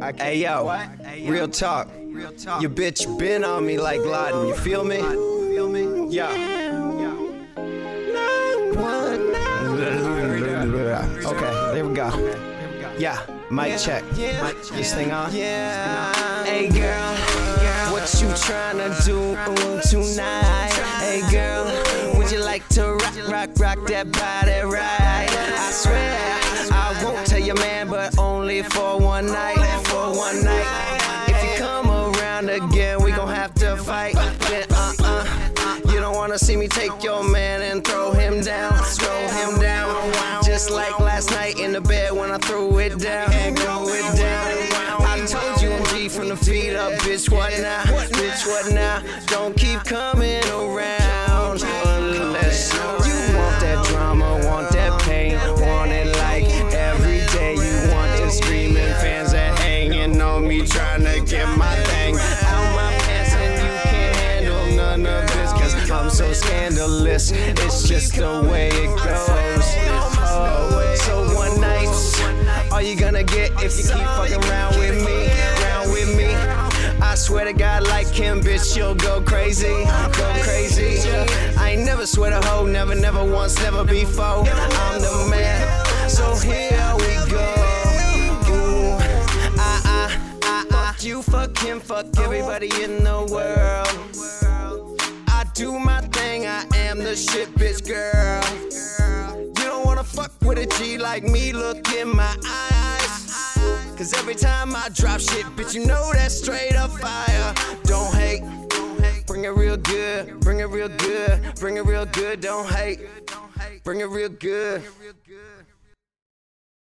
Hey yo, real talk. Real talk. Your bitch been on me like Laden, you feel me? Yeah. Okay, there we go. Yeah, mic check. This thing on? Hey girl, what you tryna do tonight? Hey girl, would you like to rock, rock, rock that body right? I swear I won't tell your man, but only for one night, one night. If you come around again, we gon' have to fight. Then uh uh, you don't wanna see me take your man and throw him down, throw him down. Just like last night in the bed when I threw it down, threw it down. I told you I'm G from the feet up, bitch. What now? Bitch, what now? Don't keep coming get my thing out my pants, and you can't handle none of this, cause I'm so scandalous. It's just the way it goes. Oh, so one night, all you gonna get if you keep fucking around with me, around with me. I swear to God, like him, bitch, you'll go crazy, go crazy. I ain't never swear to hoe, never, never once, never before. I'm the man, so here we go. You, fuck him, fuck everybody in the world. I do my thing, I am the shit, bitch, girl. You don't wanna fuck with a G like me, look in my eyes. Cause every time I drop shit, bitch, you know that's straight up fire. Don't hate, bring it real good, bring it real good, bring it real good, don't hate, bring it real good.